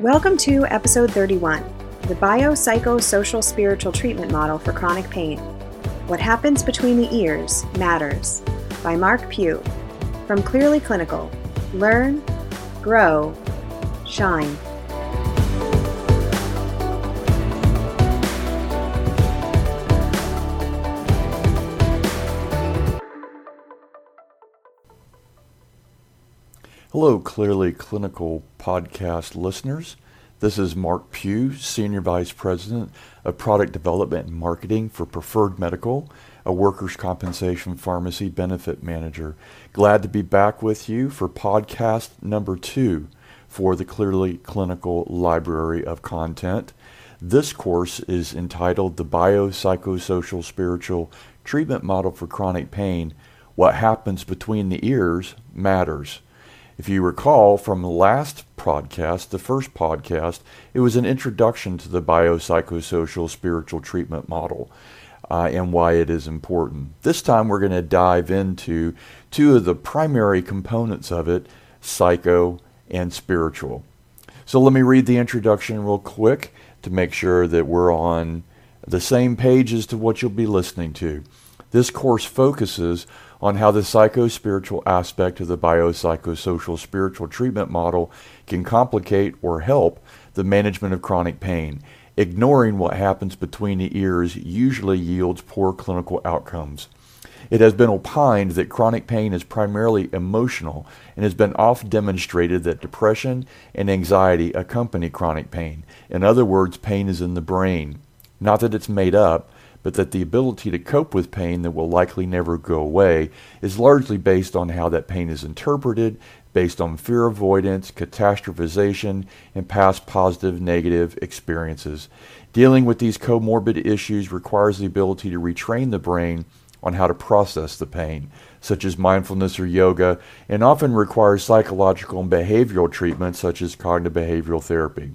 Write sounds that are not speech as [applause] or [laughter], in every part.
Welcome to episode 31 The Biopsychosocial Spiritual Treatment Model for Chronic Pain. What Happens Between the Ears Matters by Mark Pugh. From Clearly Clinical Learn, Grow, Shine. Hello, Clearly Clinical podcast listeners. This is Mark Pugh, Senior Vice President of Product Development and Marketing for Preferred Medical, a workers' compensation pharmacy benefit manager. Glad to be back with you for podcast number two for the Clearly Clinical Library of Content. This course is entitled The Biopsychosocial Spiritual Treatment Model for Chronic Pain What Happens Between the Ears Matters. If you recall from last podcast, the first podcast, it was an introduction to the biopsychosocial spiritual treatment model uh, and why it is important. This time we're going to dive into two of the primary components of it psycho and spiritual. So let me read the introduction real quick to make sure that we're on the same page as to what you'll be listening to. This course focuses on how the psycho-spiritual aspect of the biopsychosocial spiritual treatment model can complicate or help the management of chronic pain. Ignoring what happens between the ears usually yields poor clinical outcomes. It has been opined that chronic pain is primarily emotional and has been often demonstrated that depression and anxiety accompany chronic pain. In other words, pain is in the brain. Not that it's made up, but that the ability to cope with pain that will likely never go away is largely based on how that pain is interpreted, based on fear avoidance, catastrophization, and past positive negative experiences. Dealing with these comorbid issues requires the ability to retrain the brain on how to process the pain, such as mindfulness or yoga, and often requires psychological and behavioral treatment, such as cognitive behavioral therapy.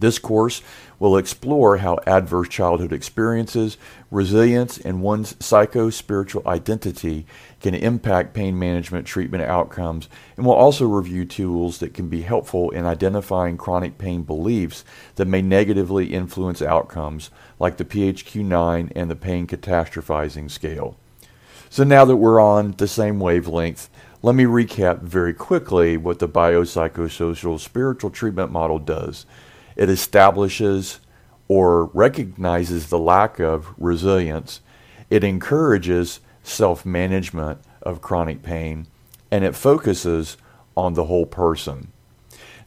This course will explore how adverse childhood experiences, resilience, and one's psycho spiritual identity can impact pain management treatment outcomes, and will also review tools that can be helpful in identifying chronic pain beliefs that may negatively influence outcomes, like the PHQ 9 and the pain catastrophizing scale. So now that we're on the same wavelength, let me recap very quickly what the biopsychosocial spiritual treatment model does. It establishes or recognizes the lack of resilience. It encourages self management of chronic pain and it focuses on the whole person.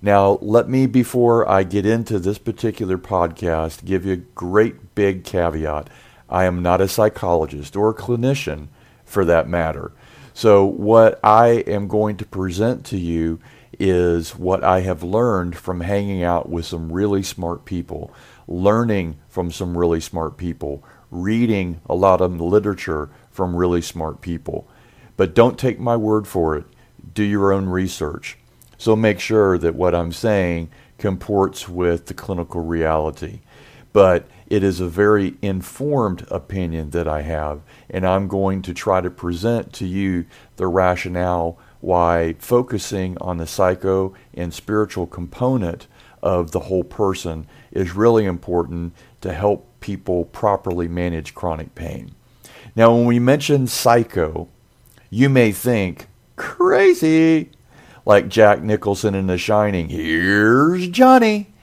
Now, let me, before I get into this particular podcast, give you a great big caveat. I am not a psychologist or a clinician for that matter. So, what I am going to present to you is what I have learned from hanging out with some really smart people, learning from some really smart people, reading a lot of literature from really smart people. But don't take my word for it. Do your own research. So make sure that what I'm saying comports with the clinical reality. But it is a very informed opinion that I have, and I'm going to try to present to you the rationale why focusing on the psycho and spiritual component of the whole person is really important to help people properly manage chronic pain. Now, when we mention psycho, you may think crazy, like Jack Nicholson in The Shining. Here's Johnny.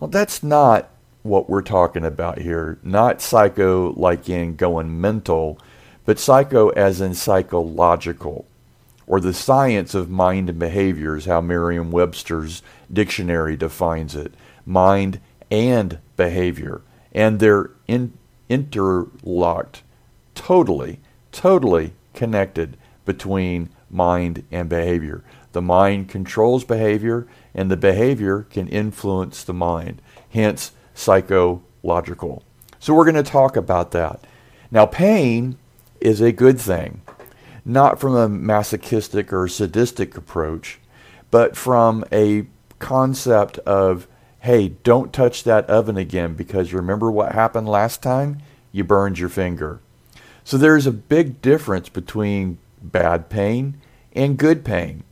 Well, that's not what we're talking about here. Not psycho like in going mental, but psycho as in psychological or the science of mind and behavior is how Merriam Webster's dictionary defines it mind and behavior. And they're in, interlocked, totally, totally connected between mind and behavior. The mind controls behavior, and the behavior can influence the mind, hence, psychological. So, we're going to talk about that. Now, pain is a good thing not from a masochistic or sadistic approach, but from a concept of, hey, don't touch that oven again because remember what happened last time? You burned your finger. So there's a big difference between bad pain and good pain.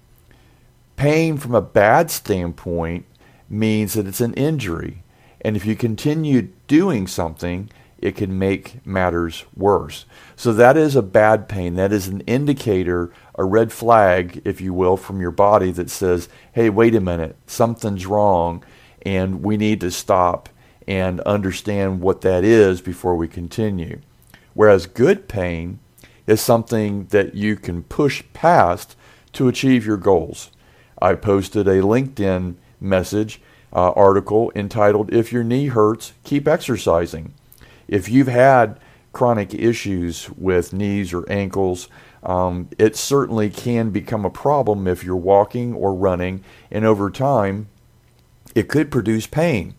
Pain from a bad standpoint means that it's an injury. And if you continue doing something, it can make matters worse. So that is a bad pain. That is an indicator, a red flag, if you will, from your body that says, hey, wait a minute, something's wrong, and we need to stop and understand what that is before we continue. Whereas good pain is something that you can push past to achieve your goals. I posted a LinkedIn message uh, article entitled, If Your Knee Hurts, Keep Exercising. If you've had chronic issues with knees or ankles, um, it certainly can become a problem if you're walking or running, and over time, it could produce pain.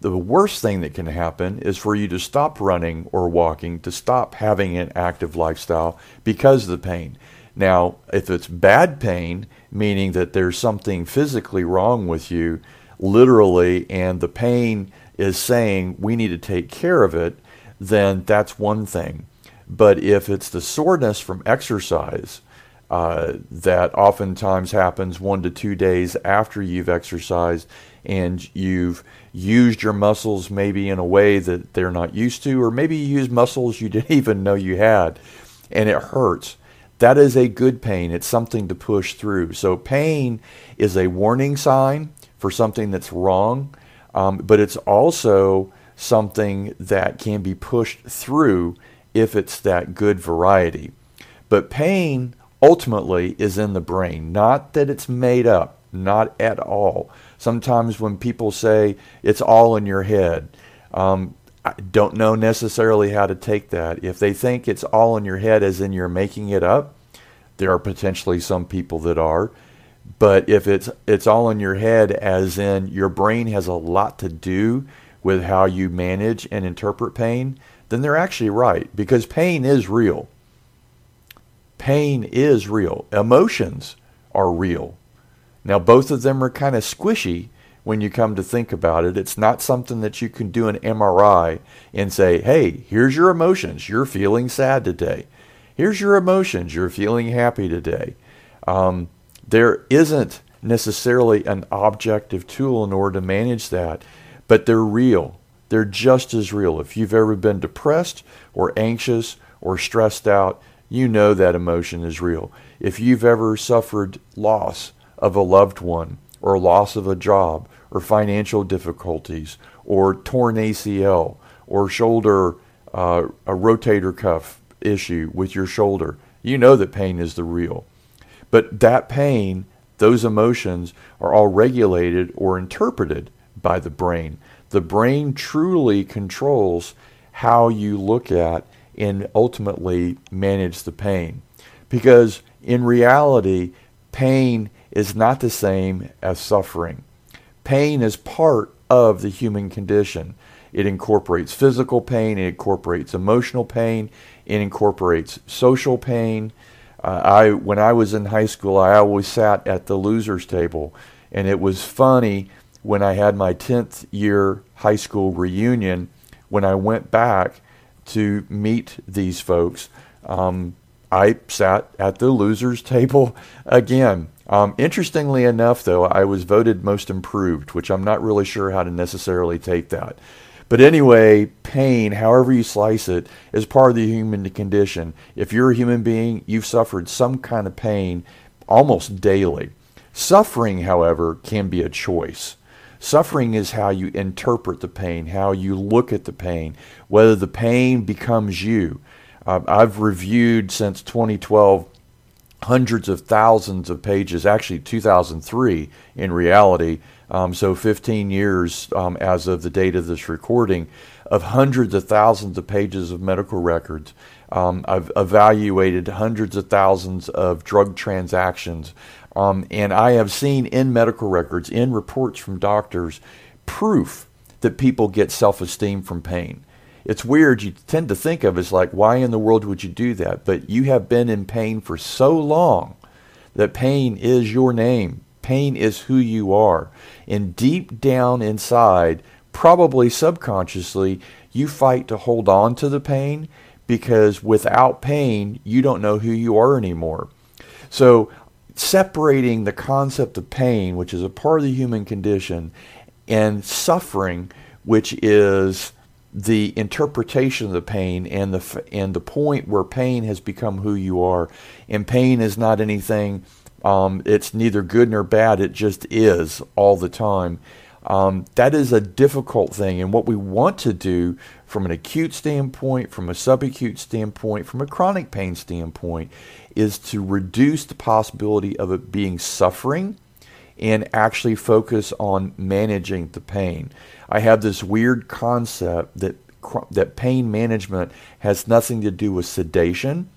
The worst thing that can happen is for you to stop running or walking, to stop having an active lifestyle because of the pain. Now, if it's bad pain, meaning that there's something physically wrong with you, literally, and the pain is saying we need to take care of it, then that's one thing. But if it's the soreness from exercise uh, that oftentimes happens one to two days after you've exercised and you've used your muscles maybe in a way that they're not used to, or maybe you use muscles you [laughs] didn't even know you had and it hurts. That is a good pain. It's something to push through. So, pain is a warning sign for something that's wrong um, but it's also something that can be pushed through if it's that good variety. But pain ultimately is in the brain, not that it's made up, not at all. Sometimes when people say it's all in your head, um, I don't know necessarily how to take that. If they think it's all in your head, as in you're making it up, there are potentially some people that are. But if it's it's all in your head, as in your brain has a lot to do with how you manage and interpret pain, then they're actually right because pain is real. Pain is real. Emotions are real. Now, both of them are kind of squishy when you come to think about it. It's not something that you can do an MRI and say, hey, here's your emotions. You're feeling sad today. Here's your emotions. You're feeling happy today. Um, there isn't necessarily an objective tool in order to manage that, but they're real. They're just as real. If you've ever been depressed or anxious or stressed out, you know that emotion is real. If you've ever suffered loss of a loved one or loss of a job or financial difficulties or torn ACL or shoulder, uh, a rotator cuff issue with your shoulder, you know that pain is the real. But that pain, those emotions, are all regulated or interpreted by the brain. The brain truly controls how you look at and ultimately manage the pain. Because in reality, pain is not the same as suffering. Pain is part of the human condition. It incorporates physical pain, it incorporates emotional pain, it incorporates social pain, I when I was in high school, I always sat at the losers table, and it was funny when I had my 10th year high school reunion. When I went back to meet these folks, um, I sat at the losers [laughs] table again. Um, interestingly enough, though, I was voted most improved, which I'm not really sure how to necessarily take that. But anyway, pain, however you slice it, is part of the human condition. If you're a human being, you've suffered some kind of pain almost daily. Suffering, however, can be a choice. Suffering is how you interpret the pain, how you look at the pain, whether the pain becomes you. Uh, I've reviewed since 2012 hundreds of thousands of pages, actually 2003 in reality, um, so 15 years um, as of the date of this recording, of hundreds of thousands of pages of medical records. Um, I've evaluated hundreds of thousands of drug transactions. Um, and I have seen in medical records, in reports from doctors, proof that people get self esteem from pain. It's weird. You tend to think of as like, why in the world would you do that? But you have been in pain for so long that pain is your name. Pain is who you are. And deep down inside, probably subconsciously, you fight to hold on to the pain because without pain, you don't know who you are anymore. So separating the concept of pain, which is a part of the human condition, and suffering, which is the interpretation of the pain and the and the point where pain has become who you are, and pain is not anything. Um, it's neither good nor bad. It just is all the time. Um, that is a difficult thing, and what we want to do from an acute standpoint, from a subacute standpoint, from a chronic pain standpoint, is to reduce the possibility of it being suffering and actually focus on managing the pain. I have this weird concept that that pain management has nothing to do with sedation,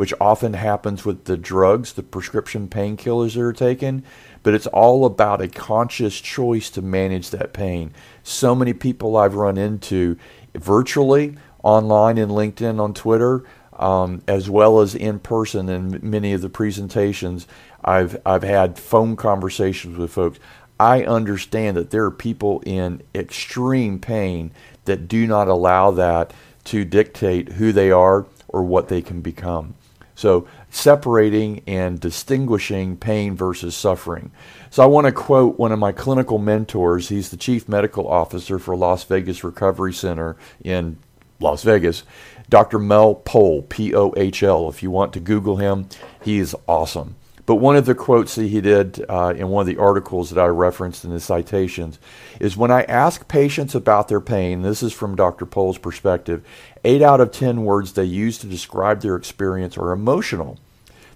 which often happens with the drugs, the prescription painkillers that are taken, but it's all about a conscious choice to manage that pain. So many people I've run into virtually, online in LinkedIn, on Twitter, um, as well as in person in many of the presentations. I've I've had phone conversations with folks. I understand that there are people in extreme pain that do not allow that to dictate who they are or what they can become. So, separating and distinguishing pain versus suffering. So, I want to quote one of my clinical mentors. He's the chief medical officer for Las Vegas Recovery Center in Las Vegas, Dr. Mel Pohl, P O H L. If you want to Google him, he is awesome. But one of the quotes that he did uh, in one of the articles that I referenced in the citations is when I ask patients about their pain, this is from Dr. Pohl's perspective, eight out of 10 words they use to describe their experience are emotional.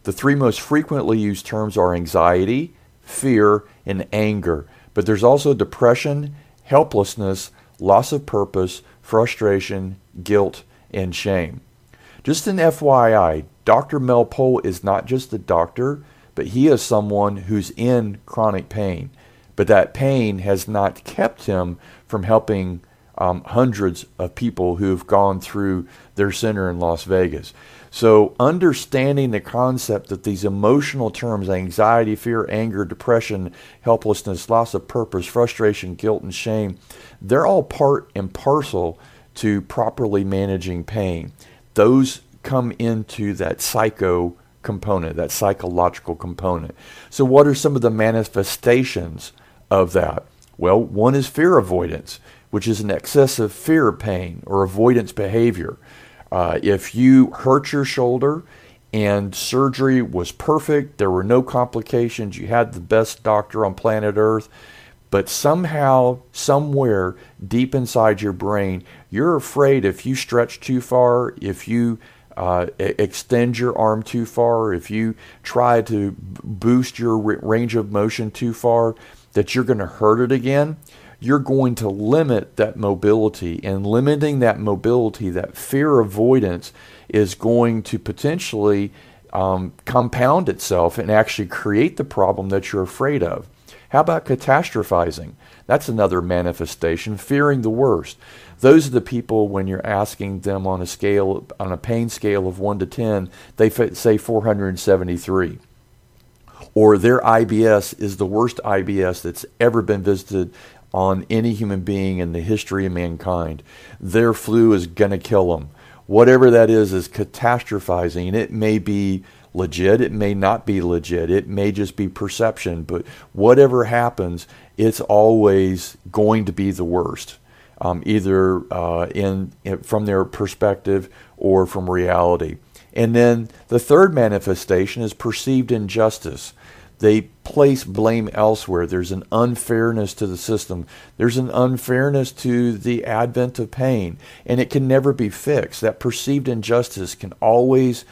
The three most frequently used terms are anxiety, fear, and anger. But there's also depression, helplessness, loss of purpose, frustration, guilt, and shame. Just an FYI, Dr. Mel Pohl is not just a doctor, but he is someone who's in chronic pain. But that pain has not kept him from helping um, hundreds of people who've gone through their center in Las Vegas. So, understanding the concept that these emotional terms anxiety, fear, anger, depression, helplessness, loss of purpose, frustration, guilt, and shame they're all part and parcel to properly managing pain. Those come into that psycho component, that psychological component. So, what are some of the manifestations of that? Well, one is fear avoidance, which is an excessive fear of pain or avoidance behavior. Uh, if you hurt your shoulder and surgery was perfect, there were no complications, you had the best doctor on planet Earth, but somehow, somewhere deep inside your brain, you're afraid if you stretch too far, if you uh, extend your arm too far, if you try to boost your range of motion too far, that you're going to hurt it again, you're going to limit that mobility. And limiting that mobility, that fear avoidance, is going to potentially um, compound itself and actually create the problem that you're afraid of. How about catastrophizing? That's another manifestation, fearing the worst. Those are the people when you're asking them on a scale, on a pain scale of 1 to 10, they say 473. Or their IBS is the worst IBS that's ever been visited on any human being in the history of mankind. Their flu is going to kill them. Whatever that is, is catastrophizing. It may be legit, it may not be legit, it may just be perception, but whatever happens, it's always going to be the worst um, either uh, in, in, from their perspective or from reality. And then the third manifestation is perceived injustice. They place blame elsewhere. There's an unfairness to the system. There's an unfairness to the advent of pain, and it can never be fixed. That perceived injustice can always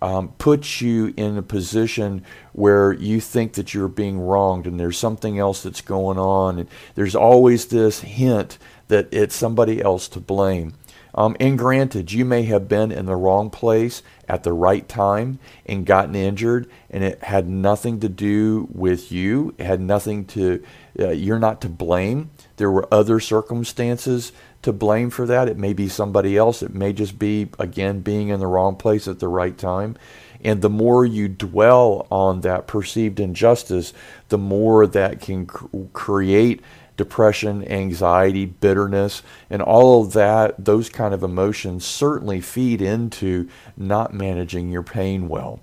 um, put you in a position where you think that you're being wronged and there's something else that's going on. And there's always this hint that it's somebody else to blame. Um, and granted, you may have been in the wrong place at the right time and gotten injured, and it had nothing to do with you. It had nothing to, uh, you're not to blame. There were other circumstances to blame for that. It may be somebody else. It may just be, again, being in the wrong place at the right time. And the more you dwell on that perceived injustice, the more that can cr- create depression, anxiety, bitterness, and all of that, those kind of emotions certainly feed into not managing your pain well.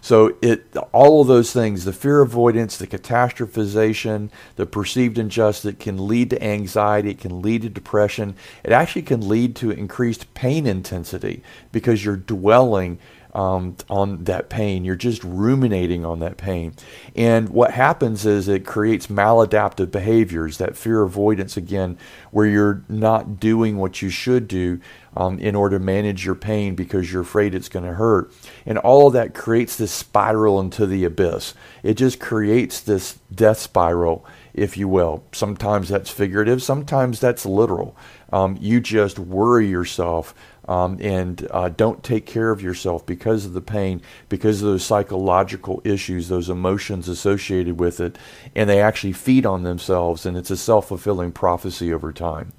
So it all of those things, the fear avoidance, the catastrophization, the perceived injustice can lead to anxiety, it can lead to depression. It actually can lead to increased pain intensity because you're dwelling um, on that pain. You're just ruminating on that pain. And what happens is it creates maladaptive behaviors, that fear avoidance again, where you're not doing what you should do um, in order to manage your pain because you're afraid it's going to hurt. And all of that creates this spiral into the abyss. It just creates this death spiral, if you will. Sometimes that's figurative, sometimes that's literal. Um, you just worry yourself um, and uh, don't take care of yourself because of the pain, because of those psychological issues, those emotions associated with it, and they actually feed on themselves, and it's a self fulfilling prophecy over time.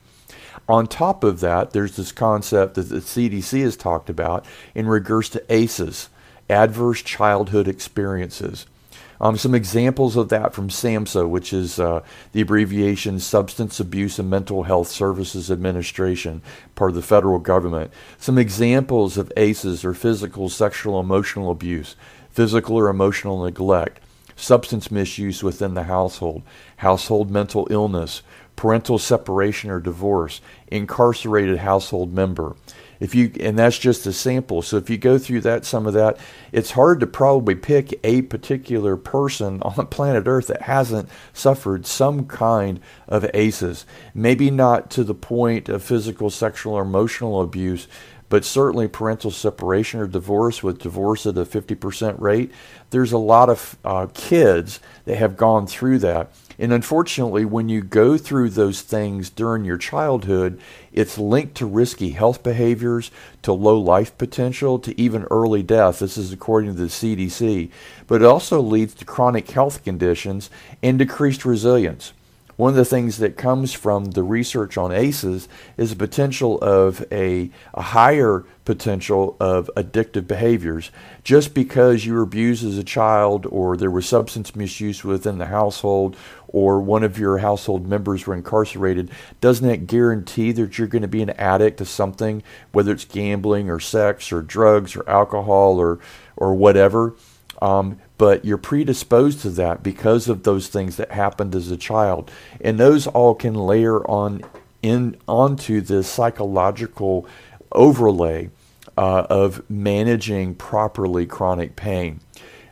On top of that, there's this concept that the CDC has talked about in regards to ACEs, adverse childhood experiences. Um, some examples of that from SAMHSA, which is uh, the abbreviation Substance Abuse and Mental Health Services Administration, part of the federal government. Some examples of ACEs are physical, sexual, emotional abuse, physical or emotional neglect, substance misuse within the household, household mental illness, parental separation or divorce, incarcerated household member if you and that's just a sample. So if you go through that some of that it's hard to probably pick a particular person [laughs] on the planet earth that hasn't suffered some kind of ACEs maybe not to the point of physical sexual or emotional abuse but certainly parental separation or divorce with divorce at a 50% rate. There's a lot of uh, kids that have gone through that and unfortunately, when you go through those things during your childhood, it's linked to risky health behaviors, to low life potential, to even early death. This is according to the CDC. But it also leads to chronic health conditions and decreased resilience. One of the things that comes from the research on ACEs is the potential of a, a, higher potential of addictive behaviors. Just because you were abused as a child, or there was substance misuse within the household, or one of your household members were incarcerated, doesn't that guarantee that you're going to be an addict to something, whether it's gambling or sex or drugs or alcohol or, or whatever? Um, but you're predisposed to that because of those things that happened as a child, and those all can layer on in onto this psychological overlay uh, of managing properly chronic pain.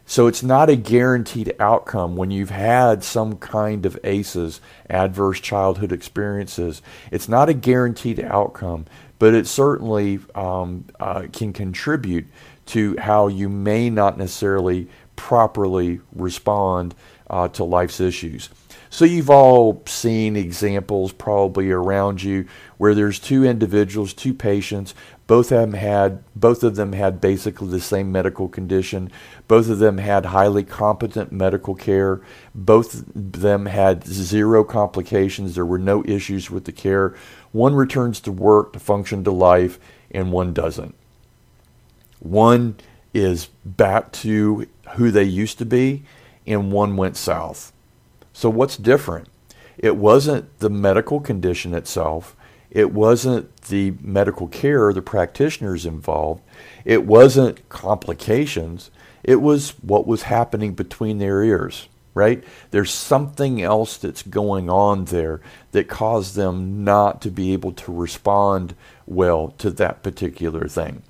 So it's not a guaranteed outcome when you've had some kind of ACEs, adverse childhood experiences. It's not a guaranteed outcome, but it certainly um, uh, can contribute to how you may not necessarily properly respond uh, to life's issues. So you've all seen examples probably around you where there's two individuals, two patients, both of them had both of them had basically the same medical condition. Both of them had highly competent medical care. Both of them had zero complications. There were no issues with the care. One returns to work to function to life and one doesn't. One is back to who they used to be, and one went south. So, what's different? It wasn't the medical condition itself, it wasn't the medical care, the practitioners involved, it wasn't complications, it was what was happening between their ears. Right? There's something else that's going on there that caused them not to be able to respond well to that particular thing.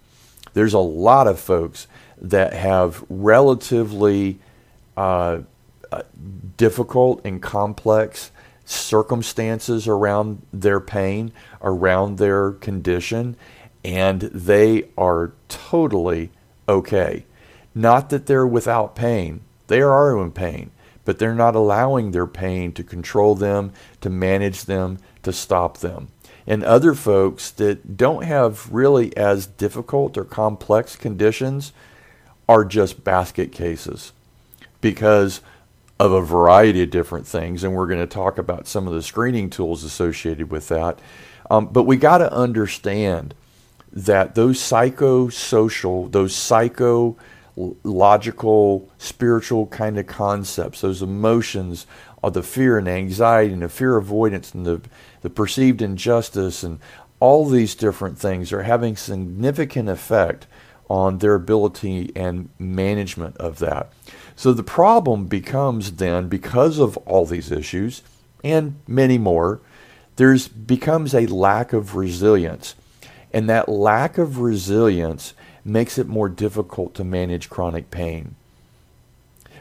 There's a lot of folks that have relatively uh, uh, difficult and complex circumstances around their pain, around their condition, and they are totally okay. Not that they're without pain, they are in pain, but they're not allowing their pain to control them, to manage them, to stop them. And other folks that don't have really as difficult or complex conditions are just basket cases because of a variety of different things. And we're going to talk about some of the screening tools associated with that. Um, but we got to understand that those psychosocial, those psychological, spiritual kind of concepts, those emotions of the fear and anxiety and the fear avoidance and the, the perceived injustice and all these different things are having significant effect on their ability and management of that. So the problem becomes then, because of all these issues and many more, there's becomes a lack of resilience. And that lack of resilience makes it more difficult to manage chronic pain.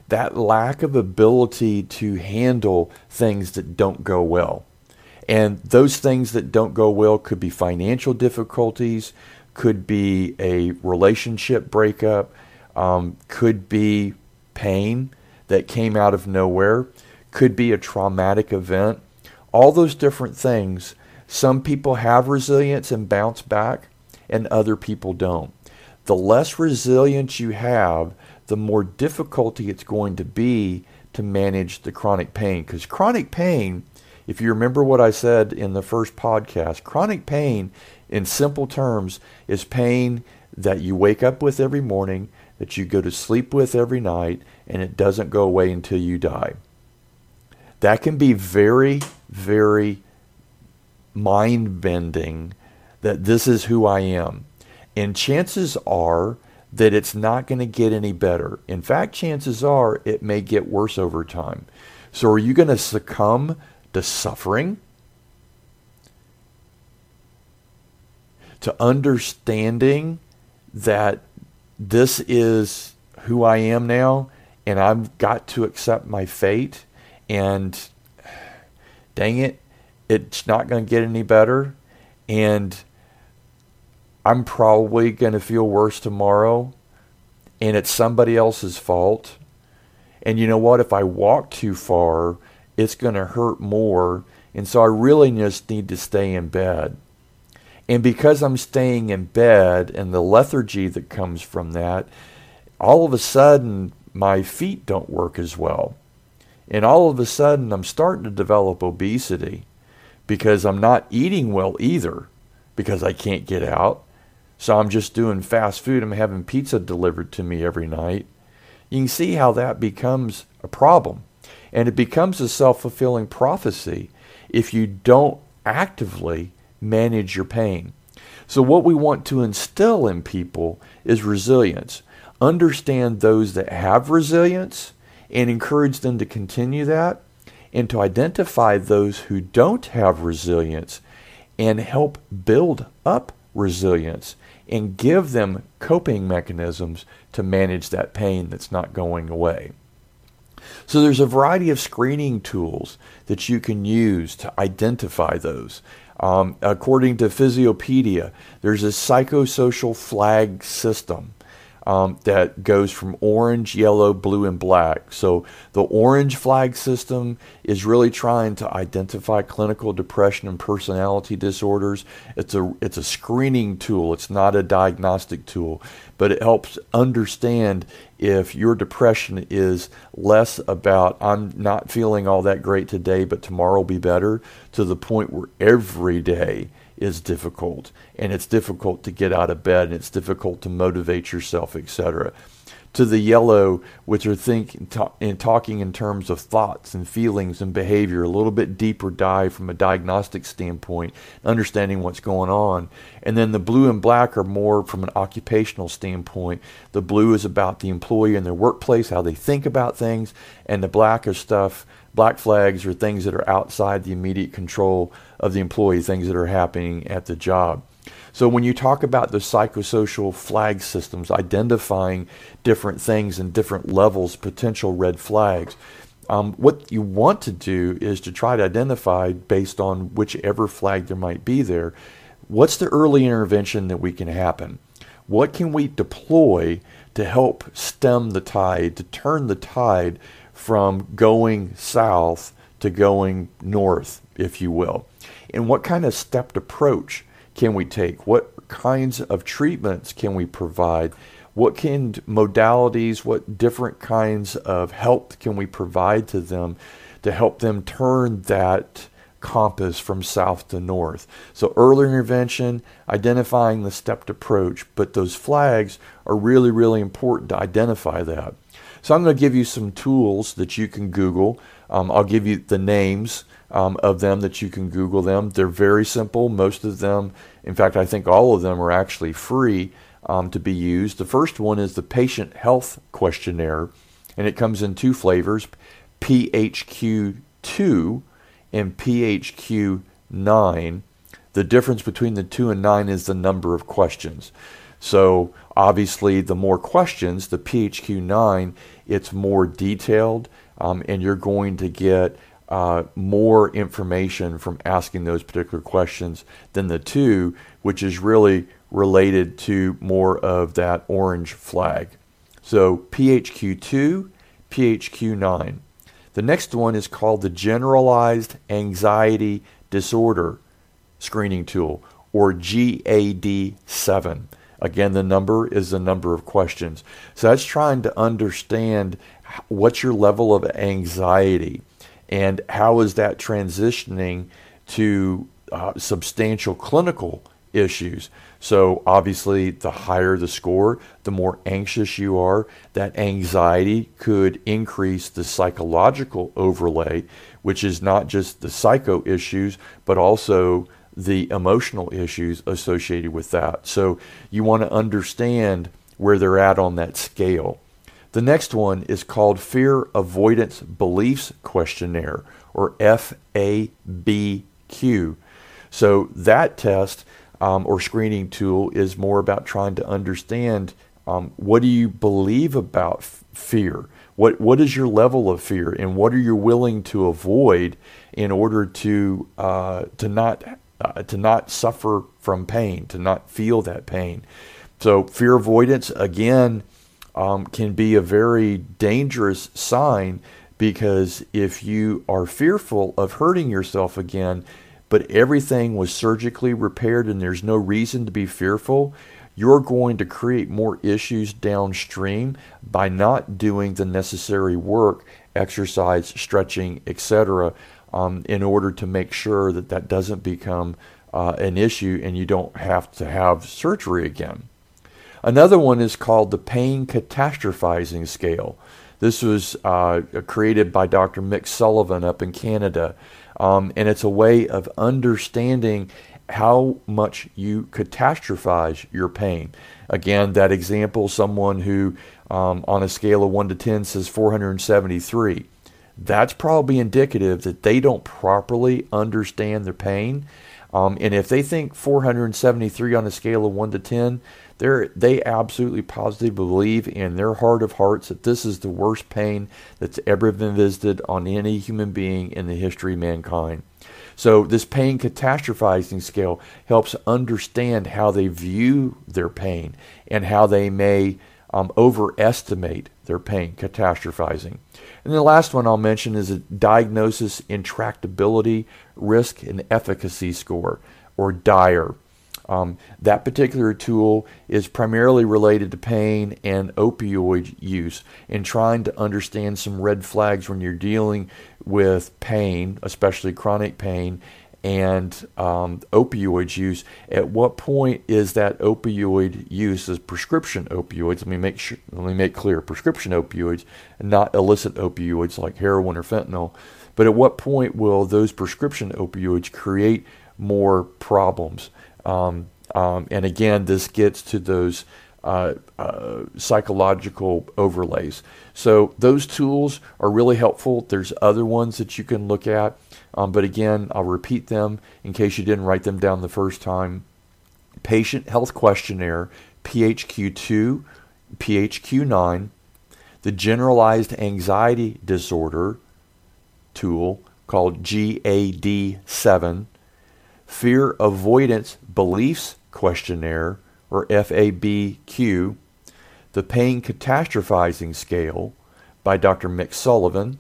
That lack of ability to handle things that don't go well. And those things that don't go well could be financial difficulties, could be a relationship breakup, um, could be pain that came out of nowhere, could be a traumatic event. All those different things. Some people have resilience and bounce back, and other people don't. The less resilience you have, the more difficulty it's going to be to manage the chronic pain. Because chronic pain, if you remember what I said in the first podcast, chronic pain, in simple terms, is pain that you wake up with every morning, that you go to sleep with every night, and it doesn't go away until you die. That can be very, very mind bending that this is who I am. And chances are that it's not going to get any better. In fact, chances are it may get worse over time. So, are you going to succumb to suffering? To understanding that this is who I am now and I've got to accept my fate and dang it, it's not going to get any better. And I'm probably going to feel worse tomorrow and it's somebody else's fault. And you know what? If I walk too far, it's going to hurt more. And so I really just need to stay in bed. And because I'm staying in bed and the lethargy that comes from that, all of a sudden my feet don't work as well. And all of a sudden I'm starting to develop obesity because I'm not eating well either because I can't get out. So I'm just doing fast food. I'm having pizza delivered to me every night. You can see how that becomes a problem. And it becomes a self fulfilling prophecy if you don't actively manage your pain. So, what we want to instill in people is resilience. Understand those that have resilience and encourage them to continue that, and to identify those who don't have resilience and help build up resilience and give them coping mechanisms to manage that pain that's not going away. So there's a variety of screening tools that you can use to identify those. Um, according to Physiopedia, there's a psychosocial flag system um, that goes from orange, yellow, blue, and black. So the orange flag system is really trying to identify clinical depression and personality disorders. It's a it's a screening tool. It's not a diagnostic tool, but it helps understand if your depression is less about I'm not feeling all that great today, but tomorrow will be better to the point where every day is difficult. And it's difficult to get out of bed and it's difficult to motivate yourself etc to the yellow which are thinking and talking in terms of thoughts and feelings and behavior a little bit deeper dive from a diagnostic standpoint understanding what's going on. And then the blue and black are more from an occupational standpoint. The blue is about the employee and their workplace how they think about things. And the black is stuff black flags are things that are outside the immediate control of the employee, things that are happening at the job. So when you talk about the psychosocial flag systems, identifying different things and different levels, potential red flags, um, what you want to do is to try to identify based on whichever flag there might be there, what's the early intervention that we can happen? What can we deploy to help stem the tide, to turn the tide from going south to going north, if you will? And what kind of stepped approach can we take? What kinds of treatments can we provide? What kind modalities, what different kinds of help can we provide to them to help them turn that compass from south to north? So, early intervention, identifying the stepped approach, but those flags are really, really important to identify that. So, I'm going to give you some tools that you can Google. Um, I'll give you the names um, of them that you can Google them. They're very simple. Most of them, in fact, I think all of them are actually free um, to be used. The first one is the Patient Health Questionnaire, and it comes in two flavors PHQ2 and PHQ9. The difference between the 2 and 9 is the number of questions. So, obviously, the more questions, the PHQ9, it's more detailed, um, and you're going to get uh, more information from asking those particular questions than the 2, which is really related to more of that orange flag. So, PHQ2, PHQ9. The next one is called the Generalized Anxiety Disorder Screening Tool, or GAD7. Again, the number is the number of questions. So that's trying to understand what's your level of anxiety and how is that transitioning to uh, substantial clinical issues. So, obviously, the higher the score, the more anxious you are. That anxiety could increase the psychological overlay, which is not just the psycho issues, but also the emotional issues associated with that. So, you want to understand where they're at on that scale. The next one is called Fear Avoidance Beliefs Questionnaire, or FABQ. So, that test um, or screening tool is more about trying to understand um, what do you believe about f- fear? What, what is your level of fear and what are you willing to avoid in order to, uh, to, not, uh, to not suffer from pain, to not feel that pain? So, fear avoidance, again, um, can be a very dangerous sign because if you are fearful of hurting yourself again, but everything was surgically repaired and there's no reason to be fearful, you're going to create more issues downstream by not doing the necessary work, exercise, stretching, etc., um, in order to make sure that that doesn't become uh, an issue and you don't have to have surgery again. Another one is called the pain catastrophizing scale. This was uh, created by Dr. Mick Sullivan up in Canada. Um, and it's a way of understanding how much you catastrophize your pain. Again, that example, someone who um, on a scale of 1 to 10 says 473, that's probably indicative that they don't properly understand their pain. Um, and if they think 473 on a scale of 1 to 10, they they absolutely positively believe in their heart of hearts that this is the worst pain that's ever been visited on any human being in the history of mankind. So this pain catastrophizing scale helps understand how they view their pain and how they may um, overestimate their pain, catastrophizing. And the last one I'll mention is a diagnosis intractability risk and efficacy score, or DIRE. Um, that particular tool is primarily related to pain and opioid use and trying to understand some red flags when you're dealing with pain, especially chronic pain, and um, opioid use. At what point is that opioid use as prescription opioids? Let me make sure, let me make clear: prescription opioids, not illicit opioids like heroin or fentanyl. But at what point will those prescription opioids create more problems? Um, um, and again, this gets to those uh, uh, psychological overlays. So those tools are really helpful. There's other ones that you can look at, um, but again, I'll repeat them in case you didn't write them down the first time. Patient Health Questionnaire, PHQ2, PHQ9, the Generalized Anxiety Disorder tool called GAD7, Fear Avoidance Beliefs Questionnaire, or FABQ, the Pain Catastrophizing Scale by Dr. Mick Sullivan,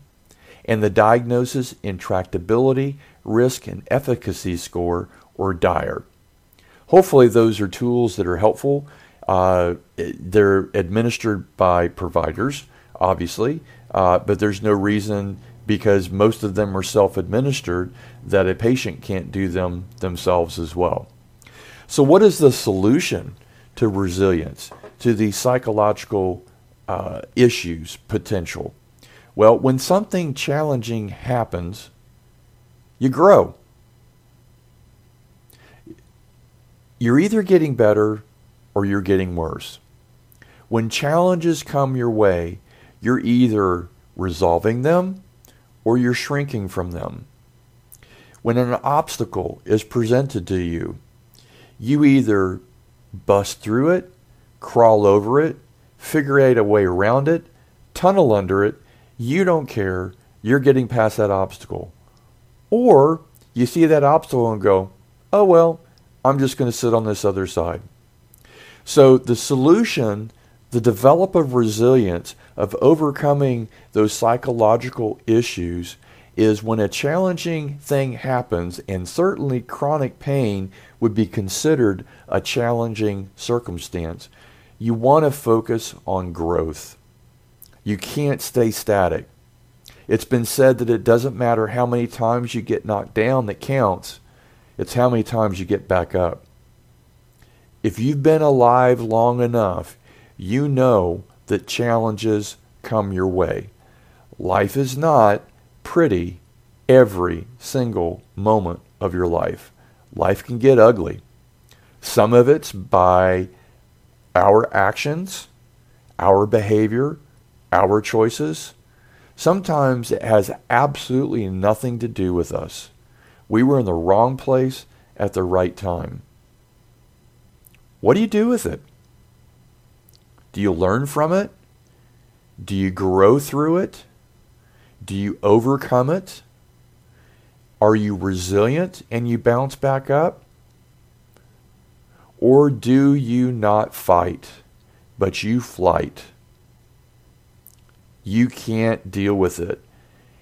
and the Diagnosis Intractability, Risk, and Efficacy Score, or DIRE. Hopefully, those are tools that are helpful. Uh, they're administered by providers, obviously, uh, but there's no reason because most of them are self administered, that a patient can't do them themselves as well. So, what is the solution to resilience, to the psychological uh, issues potential? Well, when something challenging happens, you grow. You're either getting better or you're getting worse. When challenges come your way, you're either resolving them or you're shrinking from them. When an obstacle is presented to you, you either bust through it, crawl over it, figure out a way around it, tunnel under it. You don't care. You're getting past that obstacle. Or you see that obstacle and go, oh, well, I'm just going to sit on this other side. So the solution, the develop of resilience, of overcoming those psychological issues is when a challenging thing happens, and certainly chronic pain would be considered a challenging circumstance, you want to focus on growth. You can't stay static. It's been said that it doesn't matter how many times you get knocked down that counts, it's how many times you get back up. If you've been alive long enough, you know that challenges come your way. Life is not pretty every single moment of your life. Life can get ugly. Some of it's by our actions, our behavior, our choices. Sometimes it has absolutely nothing to do with us. We were in the wrong place at the right time. What do you do with it? Do you learn from it? Do you grow through it? Do you overcome it? Are you resilient and you bounce back up? Or do you not fight, but you flight? You can't deal with it.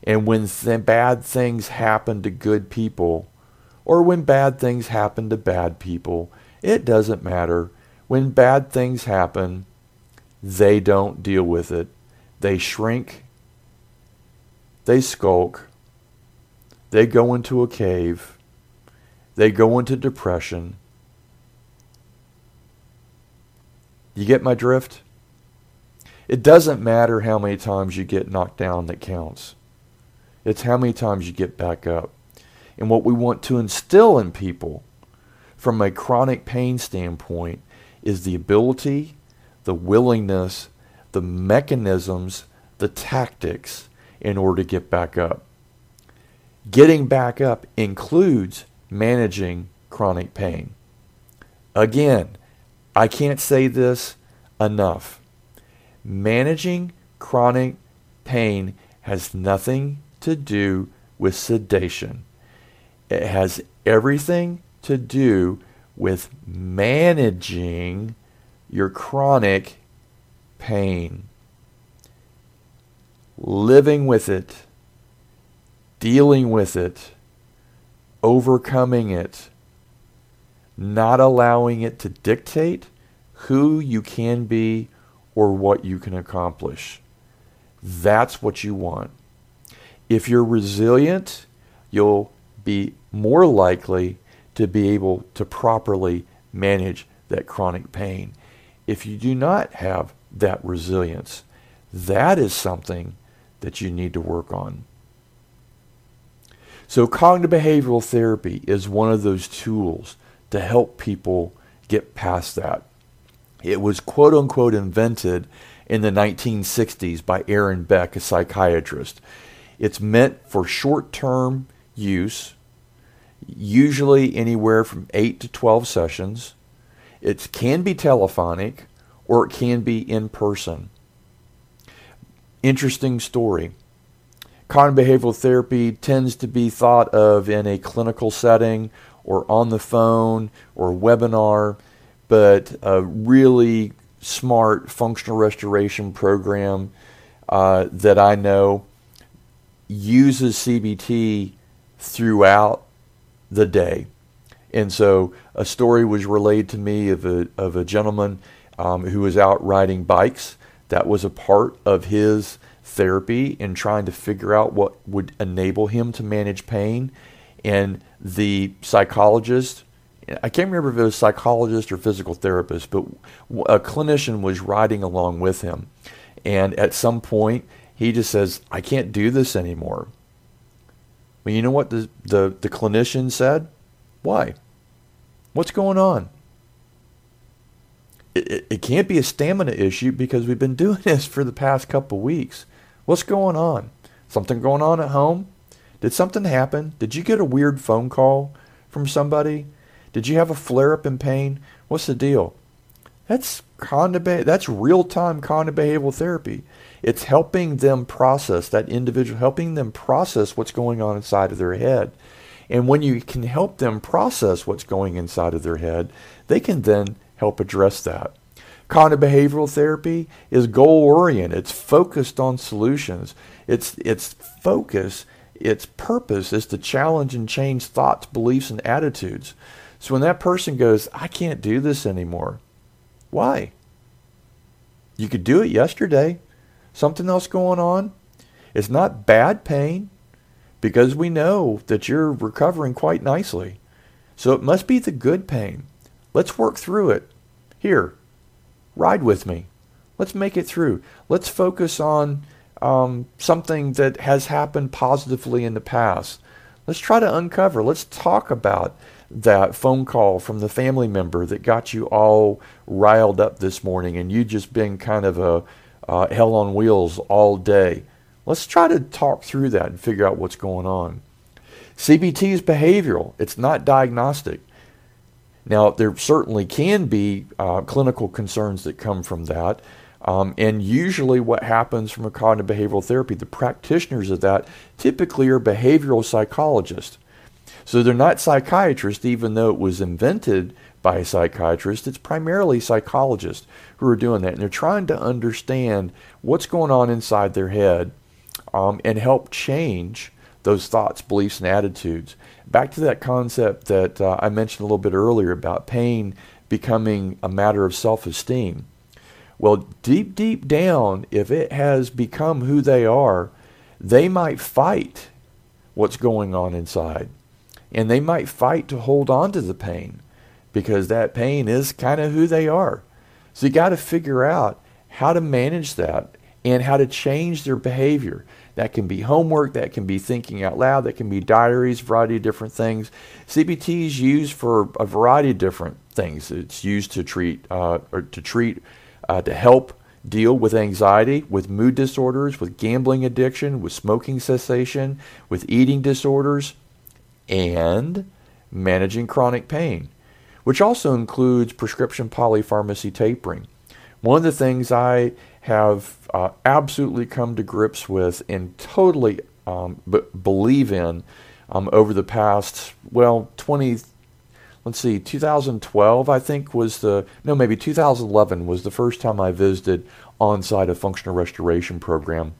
And when th- bad things happen to good people, or when bad things happen to bad people, it doesn't matter. When bad things happen, they don't deal with it. They shrink. They skulk. They go into a cave. They go into depression. You get my drift? It doesn't matter how many times you get knocked down that counts. It's how many times you get back up. And what we want to instill in people from a chronic pain standpoint is the ability, the willingness, the mechanisms, the tactics in order to get back up. Getting back up includes managing chronic pain. Again, I can't say this enough. Managing chronic pain has nothing to do with sedation. It has everything to do with managing your chronic pain, living with it, dealing with it, overcoming it, not allowing it to dictate who you can be or what you can accomplish. That's what you want. If you're resilient, you'll be more likely to be able to properly manage that chronic pain. If you do not have that resilience, that is something that you need to work on. So, cognitive behavioral therapy is one of those tools to help people get past that. It was quote unquote invented in the 1960s by Aaron Beck, a psychiatrist. It's meant for short term use, usually anywhere from 8 to 12 sessions. It can be telephonic or it can be in person. Interesting story. Cognitive behavioral therapy tends to be thought of in a clinical setting or on the phone or webinar, but a really smart functional restoration program uh, that I know uses CBT throughout the day. And so a story was relayed to me of a, of a gentleman um, who was out riding bikes. That was a part of his therapy in trying to figure out what would enable him to manage pain. And the psychologist, I can't remember if it was psychologist or physical therapist, but a clinician was riding along with him. And at some point, he just says, I can't do this anymore. Well, you know what the, the, the clinician said? Why? What's going on? It, it can't be a stamina issue because we've been doing [laughs] this for the past couple weeks. What's going on? Something going on at home? Did something happen? Did you get a weird phone call from somebody? Did you have a flare up in pain? What's the deal? That's cognitive, that's real-time cognitive behavioral therapy. It's helping them process that individual, helping them process what's going on inside of their head. And when you can help them process what's going inside of their head, they can then help address that. Cognitive behavioral therapy is goal oriented. It's focused on solutions. Its its focus, its purpose is to challenge and change thoughts, beliefs, and attitudes. So when that person goes, I can't do this anymore, why? You could do it yesterday. Something else going on. It's not bad pain because we know that you're recovering quite nicely. So it must be the good pain. Let's work through it. Here, ride with me. Let's make it through. Let's focus on um, something that has happened positively in the past. Let's try to uncover. Let's talk about that phone call from the family member that got you all riled up this morning and you just been kind of a uh, hell on wheels all day. Let's try to talk through that and figure out what's going on. CBT is behavioral, it's not diagnostic. Now, there certainly can be uh, clinical concerns that come from that. Um, and usually, what happens from a cognitive behavioral therapy, the practitioners of that typically are behavioral psychologists. So they're not psychiatrists, even though it was invented by a psychiatrist. It's primarily psychologists who are doing that. And they're trying to understand what's going on inside their head um, and help change those thoughts, beliefs, and attitudes. Back to that concept that uh, I mentioned a little bit earlier about pain becoming a matter of self esteem. Well, deep, deep down, if it has become who they are, they might fight what's going on inside. And they might fight to hold on to the pain because that pain is kind of who they are. So you got to figure out how to manage that and how to change their behavior. That can be homework, that can be thinking out loud, that can be diaries, variety of different things. CBT is used for a variety of different things. It's used to treat uh, or to treat uh, to help deal with anxiety, with mood disorders, with gambling addiction, with smoking cessation, with eating disorders, and managing chronic pain, which also includes prescription polypharmacy tapering. One of the things I have uh, absolutely come to grips with and totally um, b- believe in um, over the past, well, 20, let's see, 2012, I think was the, no, maybe 2011 was the first time I visited on site a functional restoration program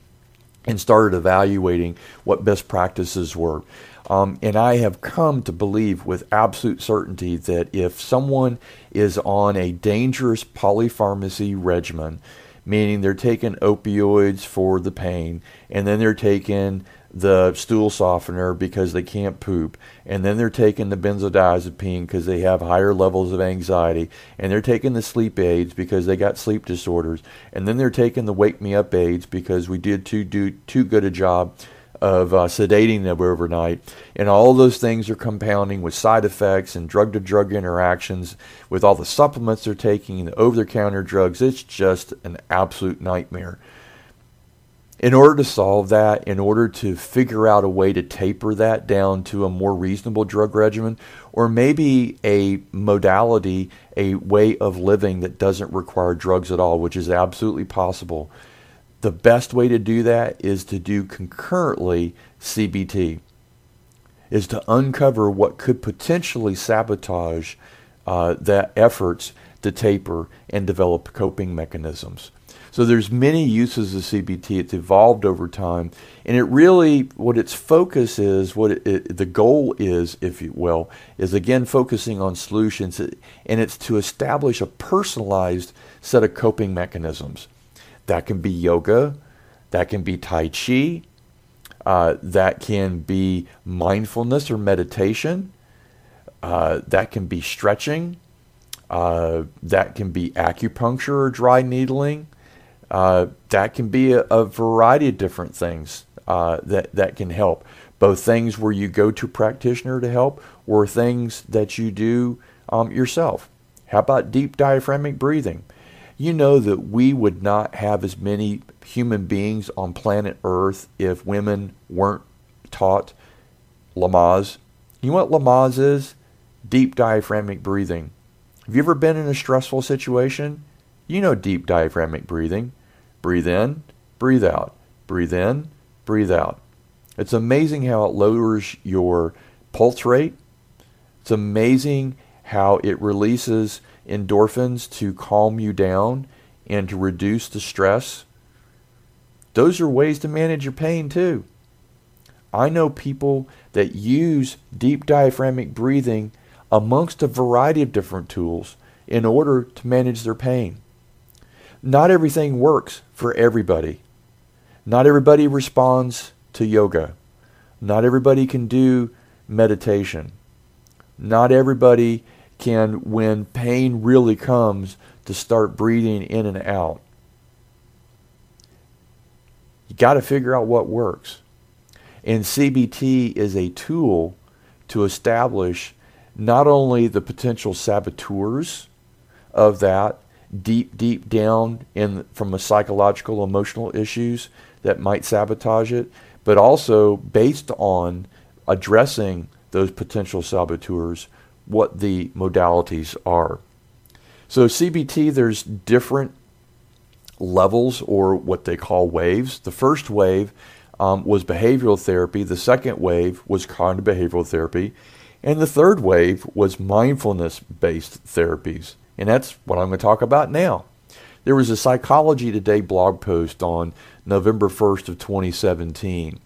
and started evaluating what best practices were. Um, and I have come to believe with absolute certainty that if someone is on a dangerous polypharmacy regimen, meaning they're taking opioids for the pain, and then they're taking the stool softener because they can't poop, and then they're taking the benzodiazepine because they have higher levels of anxiety, and they're taking the sleep aids because they got sleep disorders, and then they're taking the wake me up aids because we did too do too good a job of uh, sedating them overnight. And all those things are compounding with side effects and drug to drug interactions with all the supplements they're taking, and the over the counter drugs. It's just an absolute nightmare. In order to solve that, in order to figure out a way to taper that down to a more reasonable drug regimen, or maybe a modality, a way of living that doesn't require drugs at all, which is absolutely possible the best way to do that is to do concurrently CBT, is to uncover what could potentially sabotage uh, that efforts to taper and develop coping mechanisms. So there's many uses of CBT. It's evolved over time, and it really what its focus is, what it, it, the goal is, if you will, is again focusing on solutions, and it's to establish a personalized set of coping mechanisms. That can be yoga, that can be Tai Chi, uh, that can be mindfulness or meditation, uh, that can be stretching, uh, that can be acupuncture or dry needling, uh, that can be a, a, variety of different things uh, that, that can help. Both things where you go to practitioner to help or things that you do um, yourself. How about deep diaphragmic breathing? You know that we would not have as many human beings on planet Earth if women weren't taught Lamaze. You know what Lamaze is? Deep diaphragmic breathing. Have you ever been in a stressful situation? You know deep diaphragmic breathing. Breathe in, breathe out. Breathe in, breathe out. It's amazing how it lowers your pulse rate. It's amazing how it releases endorphins to calm you down and to reduce the stress. Those are ways to manage your pain too. I know people that use deep diaphragmic breathing amongst a variety of different tools in order to manage their pain. Not everything works for everybody. Not everybody responds to yoga. Not everybody can do meditation. Not everybody can, when pain really comes, to start breathing in and out. You got to figure out what works. And CBT is a tool to establish not only the potential saboteurs of that deep, deep down in from a psychological, emotional issues that might sabotage it, but also based on addressing those potential saboteurs, what the modalities are. So CBT, there's different levels or what they call waves. The first wave um, was behavioral therapy. The second wave was cognitive behavioral therapy. And the third wave was mindfulness based therapies. And that's what I'm going to talk about now. There was a Psychology Today blog post on November 1st of 2017.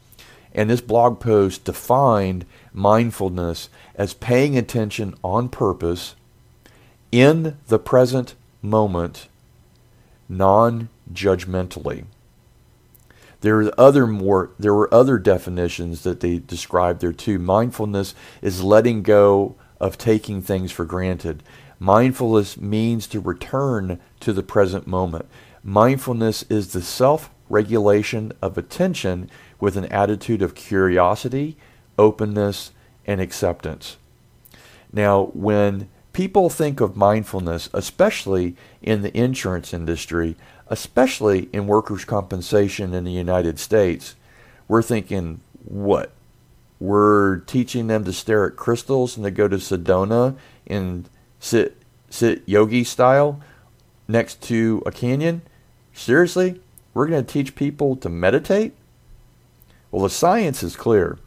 And this blog post defined mindfulness as paying attention on purpose in the present moment non-judgmentally. There are other more there were other definitions that they described there too. Mindfulness is letting go of taking things for granted. Mindfulness means to return to the present moment. Mindfulness is the self-regulation of attention with an attitude of curiosity, openness, and acceptance. Now, when people think of mindfulness, especially in the insurance industry, especially in workers' compensation in the United States, we're thinking, what? We're teaching them to stare at crystals and to go to Sedona and sit sit yogi style next to a canyon? Seriously? We're going to teach people to meditate? Well, the science is clear.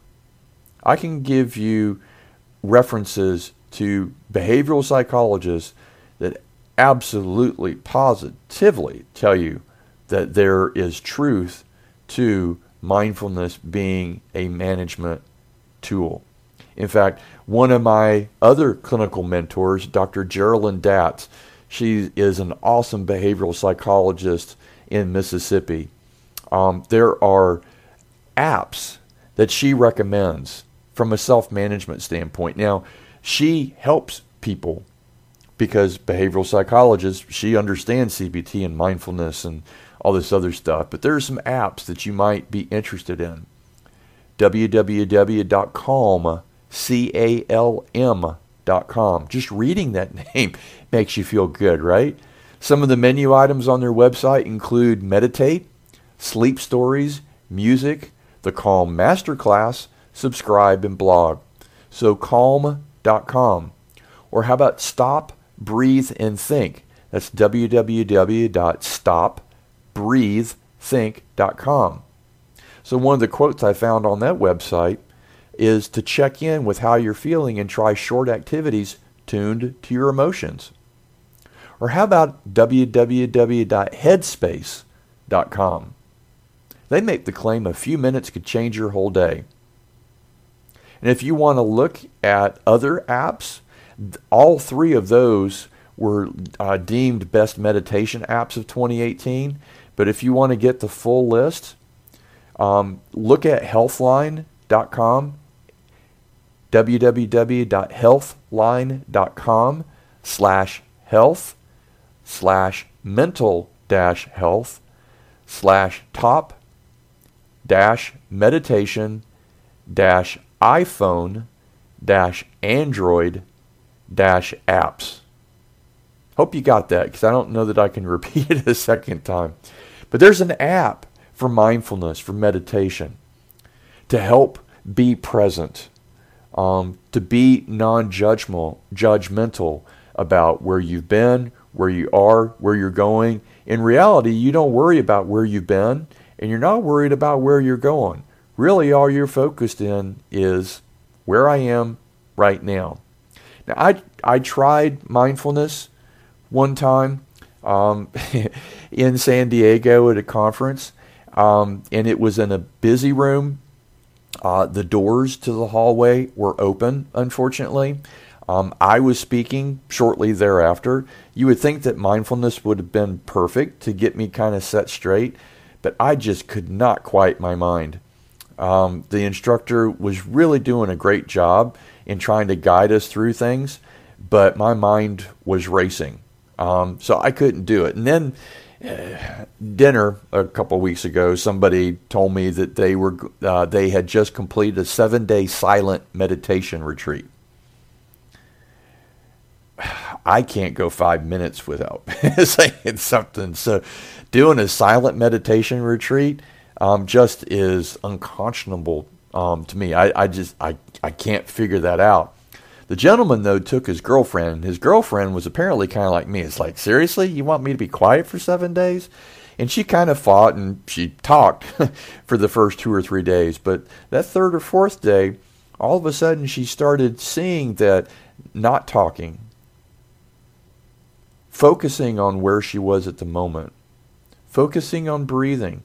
I can give you references to behavioral psychologists that absolutely positively tell you that there is truth to mindfulness being a management tool. In fact, one of my other clinical mentors, Dr. Geralyn Datz, she is an awesome behavioral psychologist in Mississippi. Um, there are apps that she recommends from a self management standpoint. Now, she helps people because behavioral psychologist, she understands CBT and mindfulness and all this other stuff. But there are some apps that you might be interested in. www.calm, C-A-L-M dot com. Just reading that [laughs] name makes you feel good, right? Some of the menu items on their website include meditate, sleep stories, music, the Calm Masterclass, subscribe, and blog. So calm www.breathethink.com. Or how about stop, breathe, and think? That's www.stopbreathethink.com. So one of the quotes I found on that website is to check in with how you're feeling and try short activities tuned to your emotions. Or how about www.headspace.com? They make the claim a few minutes could change your whole day. And if you want to look at other apps, all three of those were uh, deemed best meditation apps of 2018. But if you want to get the full list, um, look at healthline.com, www.healthline.com slash health slash mental dash health slash top dash meditation dash iPhone dash Android dash apps. Hope you got that because I don't know that I can [laughs] repeat it a second time. But there's an app for mindfulness, for meditation, to help be present, um, to be non judgmental about where you've been, where you are, where you're going. In reality, you don't worry about where you've been and you're not worried about where you're going. Really, all you're focused in is where I am right now. Now, I, I tried mindfulness one time um, [laughs] in San Diego at a conference, um, and it was in a busy room. Uh, the doors to the hallway were open, unfortunately. Um, I was speaking shortly thereafter. You would think that mindfulness would have been perfect to get me kind of set straight, but I just could not quiet my mind. Um, the instructor was really doing a great job in trying to guide us through things, but my mind was racing. Um, so I couldn't do it. And then uh, dinner a couple weeks ago, somebody told me that they were uh, they had just completed a seven day silent meditation retreat. I can't go five minutes without [laughs] saying something. So, doing a silent meditation retreat um, just is unconscionable um, to me. I, I just I, I can't figure that out. The gentleman though took his girlfriend. His girlfriend was apparently kind of like me. It's like seriously, you want me to be quiet for seven days? And she kind of fought and she talked [laughs] for the first two or three days. But that third or fourth day, all of a sudden she started seeing that not talking, focusing on where she was at the moment, focusing on breathing,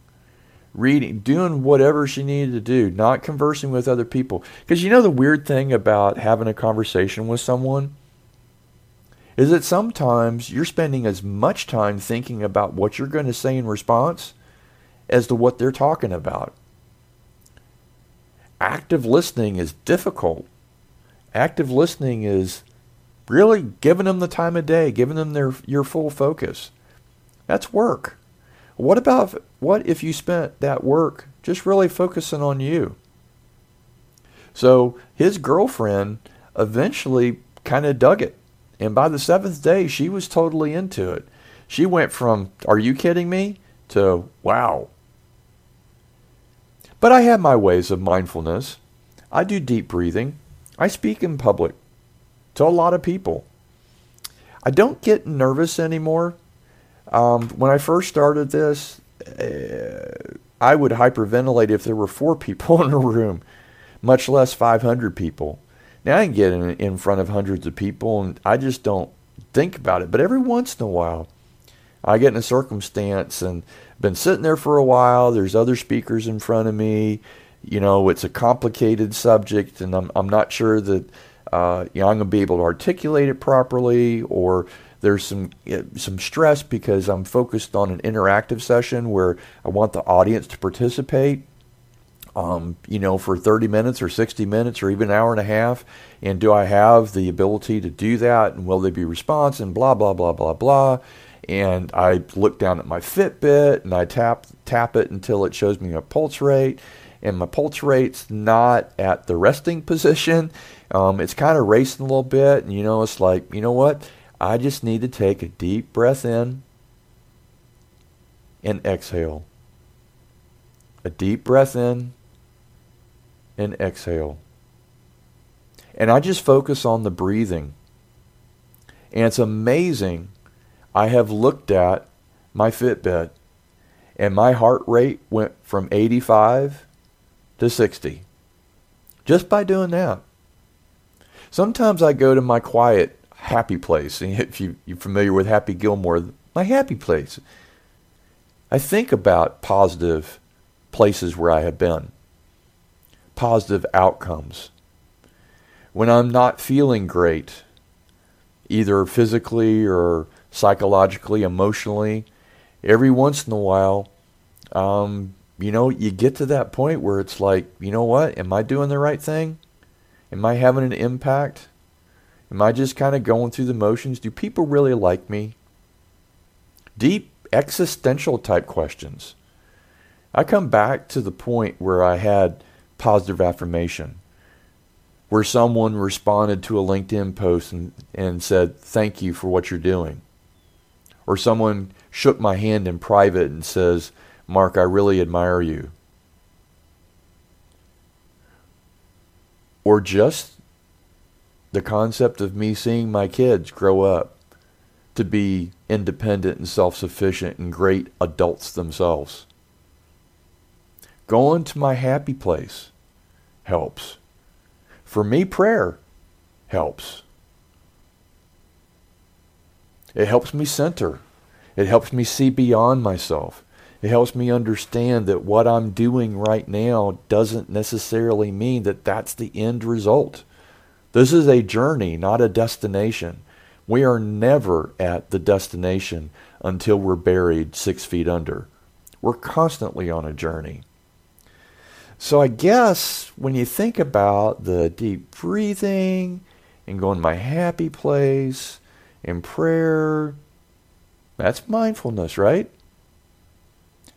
reading, doing whatever she needed to do, not conversing with other people. Because you know the weird thing about having a conversation with someone is that sometimes you're spending as much time thinking about what you're going to say in response as to what they're talking about. Active listening is difficult. Active listening is really giving them the time of day, giving them their your full focus. That's work. What about what if you spent that work just really focusing on you? So his girlfriend eventually kind of dug it. And by the seventh day, she was totally into it. She went from, Are you kidding me? to, Wow. But I have my ways of mindfulness. I do deep breathing. I speak in public to a lot of people. I don't get nervous anymore um, when I first started this, uh, I would hyperventilate if there were four [laughs] people in a room, much less 500 people. Now I can get in, in front of hundreds of people and I just don't think about it. But every once in a while, I get in a circumstance and been sitting there for a while. There's other speakers in front of me. You know, it's a complicated subject, and I'm I'm not sure that uh, you know I'm going to be able to articulate it properly, or there's some some stress because I'm focused on an interactive session where I want the audience to participate. Um, you know, for 30 minutes or 60 minutes or even an hour and a half, and do I have the ability to do that? And will they be responsive? And blah blah blah blah blah. And I look down at my Fitbit and I tap tap it until it shows me my pulse rate and my pulse rate's not at the resting [laughs] position. Um, it's kind of racing a little bit, and you know, it's like, you know what? I just need to take a deep breath in and exhale. A deep breath in and exhale. And I just focus on the breathing. And it's amazing. I have looked at my Fitbit and my heart rate went from 85 to 60 just by doing that. Sometimes I go to my quiet happy place. And if you, you're familiar with Happy Gilmore, my happy place. I think about positive places where I have been, positive outcomes. When I'm not feeling great, either physically or psychologically, emotionally, every once in a while, um, you know, you get to that point where it's like, you know what? Am I doing the right thing? Am I having an impact? Am I just kind of going through the motions? Do people really like me? Deep existential type questions. I come back to the point where I had positive affirmation, where someone responded to a LinkedIn post and, and said, Thank you for what you're doing. or someone shook my hand in private and says, Mark, I really admire you. Or just the concept of me seeing my kids grow up to be independent and self sufficient and great adults themselves. Going to my happy place helps. For me, prayer helps. It helps me center. It helps me see beyond myself. It helps me understand that what I'm doing right now doesn't necessarily mean that that's the end result. This is a journey, not a destination. We are never at the destination until we're buried six feet under. We're constantly on a journey. So I guess when you think about the deep breathing and going to my happy place and prayer, that's mindfulness, right?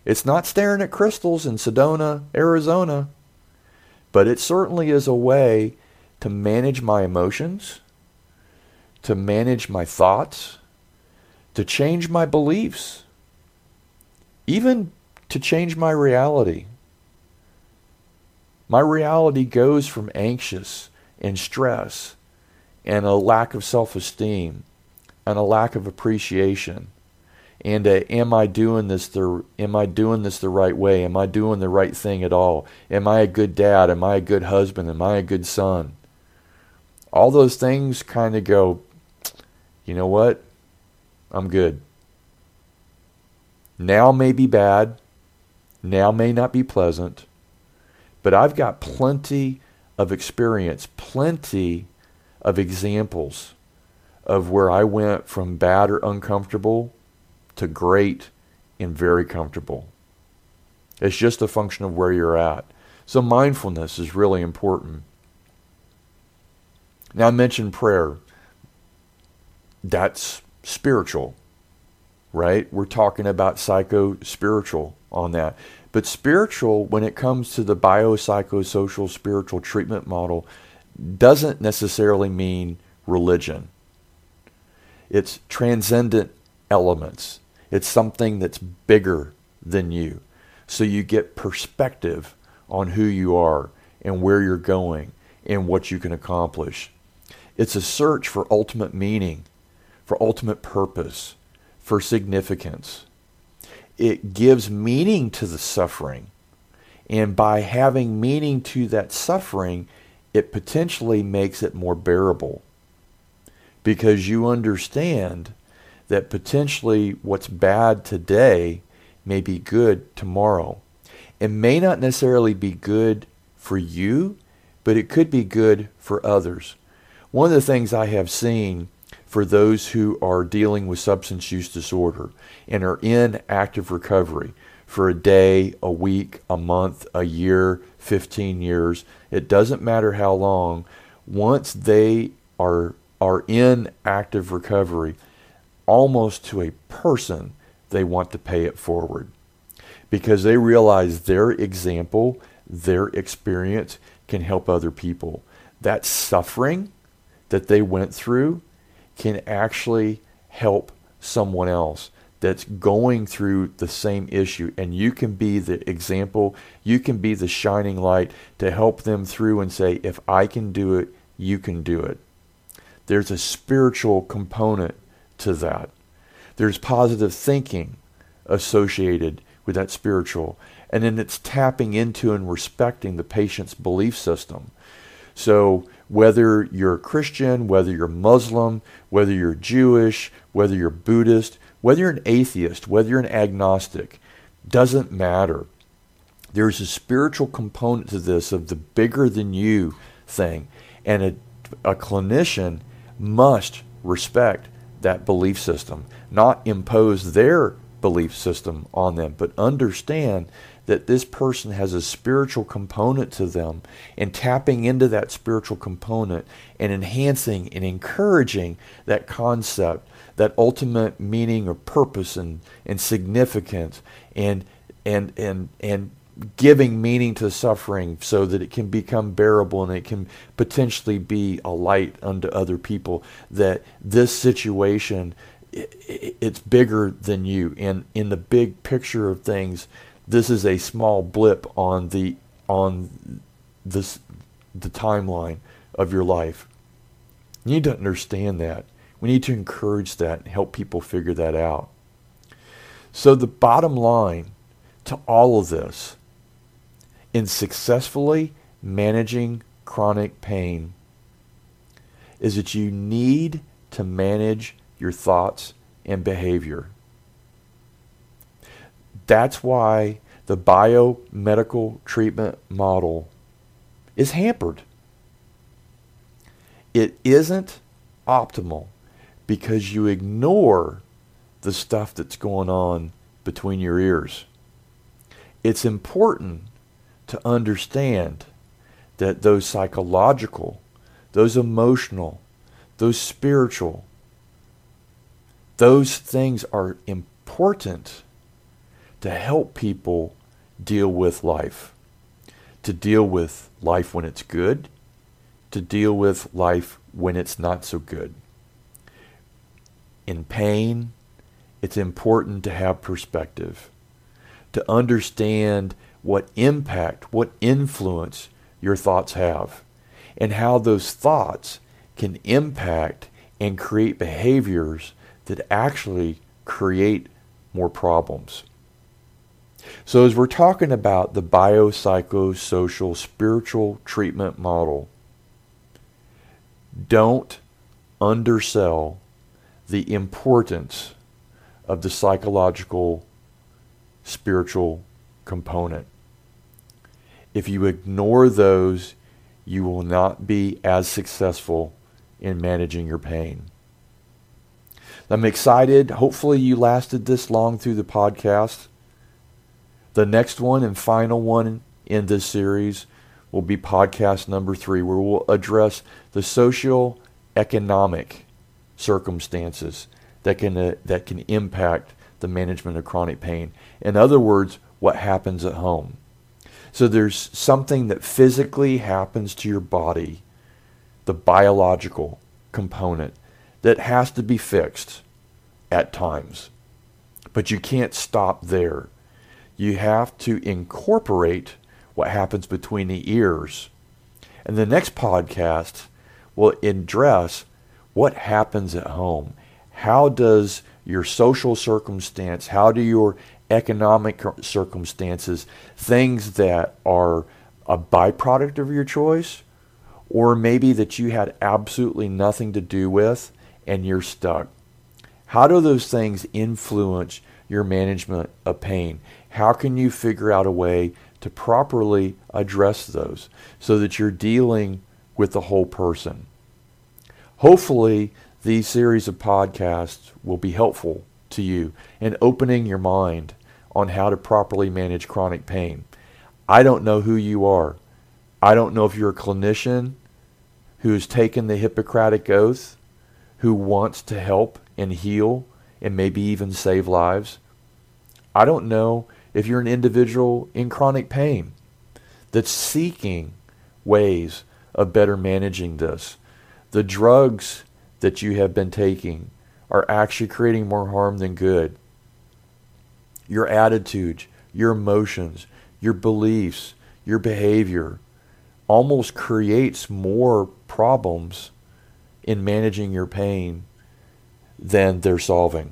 It's not staring at crystals in Sedona, Arizona, but it certainly is a way to manage my emotions, to manage my thoughts, to change my beliefs, even to change my reality. My reality goes from anxious and stress and a lack of self esteem and a lack of appreciation and uh, am I doing this the am I doing this the right way? Am I doing the right thing at all? Am I a good dad? Am I a good husband? Am I a good son? All those things kind of go, you know what? I'm good. Now may be bad, now may not be pleasant, but I've got plenty of experience, plenty of examples of where I went from bad or uncomfortable to great and very comfortable. It's just a function of where you're at. So mindfulness is really important. Now I mentioned prayer. That's spiritual, right? We're talking about psycho spiritual on that. But spiritual, when it comes to the biopsychosocial spiritual treatment model, doesn't necessarily mean religion. It's transcendent elements. It's something that's bigger than you. So you get perspective on who you are and where you're going and what you can accomplish. It's a search for ultimate meaning, for ultimate purpose, for significance. It gives meaning to the suffering. And by having meaning to that suffering, it potentially makes it more bearable because you understand that potentially what's bad today may be good tomorrow. It may not necessarily be good for you, but it could be good for others. One of the things I have seen for those who are dealing with substance use disorder and are in active recovery for a day, a week, a month, a year, 15 years, it doesn't matter how long, once they are are in active recovery, almost to a person, they want to pay it forward. Because they realize their example, their experience can help other people. That suffering that they went through can actually help someone else that's going through the same issue. And you can be the example you can be the shining light to help them through and say if i can do it you can do it. There's a spiritual component to that. There's positive thinking associated with that spiritual. And then it's tapping into and respecting the patient's belief system. So whether you're a Christian, whether you're Muslim, whether you're Jewish, whether you're Buddhist, whether you're an atheist, whether you're an agnostic, doesn't matter. There's a spiritual component to this of the bigger than you thing. And a, a clinician must respect that belief system, not impose their belief system on them, but understand that this person has a spiritual component to them and tapping into that spiritual component and enhancing and encouraging that concept, that ultimate meaning or purpose and, and significance and and and and giving meaning to suffering so that it can become bearable and it can potentially be a light unto other people that this situation it's bigger than you. And in the big picture of things, this is a small blip on the on this the timeline of your life. You need to understand that. We need to encourage that and help people figure that out. So the bottom line to all of this in successfully managing chronic pain is that you need to manage your thoughts and behavior. That's why the biomedical treatment model is hampered. It isn't optimal because you ignore the stuff that's going on between your ears. It's important to understand that those psychological, those emotional, those spiritual, those things are important to help people deal with life, to deal with life when it's good, to deal with life when it's not so good. In pain, it's important to have perspective, to understand what impact, what influence your thoughts have, and how those thoughts can impact and create behaviors that actually create more problems. So, as we're talking about the biopsychosocial spiritual treatment model, don't undersell the importance of the psychological spiritual component. If you ignore those, you will not be as successful in managing your pain. I'm excited. Hopefully, you lasted this long through the podcast. The next one and final one in this series will be podcast number three, where we'll address the social economic circumstances that can uh, that can impact the management of chronic pain. In other words, what happens at home. So there's something that physically happens to your body, the biological component, that has to be fixed at times. But you can't stop there. You have to incorporate what happens between the ears. And the next podcast will address what happens at home. How does your social circumstance, how do your economic circumstances, things that are a byproduct of your choice, or maybe that you had absolutely nothing to do with and you're stuck. How do those things influence your management of pain? How can you figure out a way to properly address those so that you're dealing with the whole person? Hopefully, these series of podcasts will be helpful to you in opening your mind on how to properly manage chronic pain. I don't know who you are. I don't know if you're a clinician who has taken the Hippocratic Oath, who wants to help and heal and maybe even save lives. I don't know if you're an individual in chronic pain that's seeking ways of better managing this. The drugs that you have been taking are actually creating more harm than good your attitudes, your emotions, your beliefs, your behavior almost creates more problems in managing your pain than they're solving.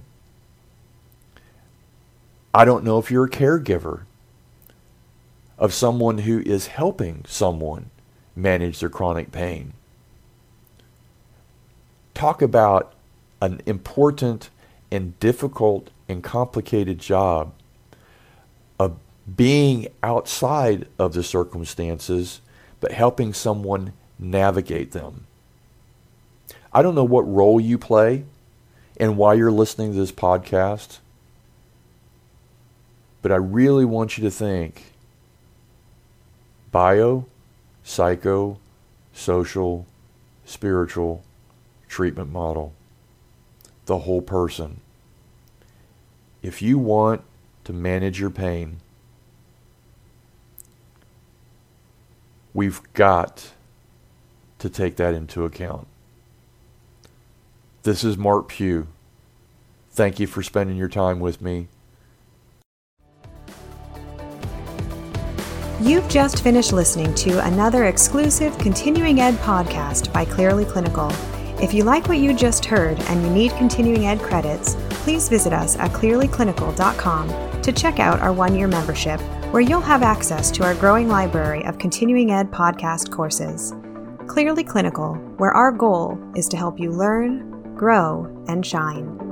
I don't know if you're a caregiver of someone who is helping someone manage their chronic pain. Talk about an important and difficult and complicated job of being outside of the circumstances, but helping someone navigate them. I don't know what role you play and why you're listening to this podcast, but I really want you to think bio, psycho, social, spiritual treatment model, the whole person if you want to manage your pain, we've got to take that into account. This is Mark Pew Thank you for spending your time with me. You've just finished listening to another exclusive continuing ed podcast by Clearly Clinical. If you like what you just heard and you need continuing ed credits, please visit us at clearlyclinical.com to check out our one year membership, where you'll have access to our growing library of continuing ed podcast courses. Clearly Clinical, where our goal is to help you learn, grow, and shine.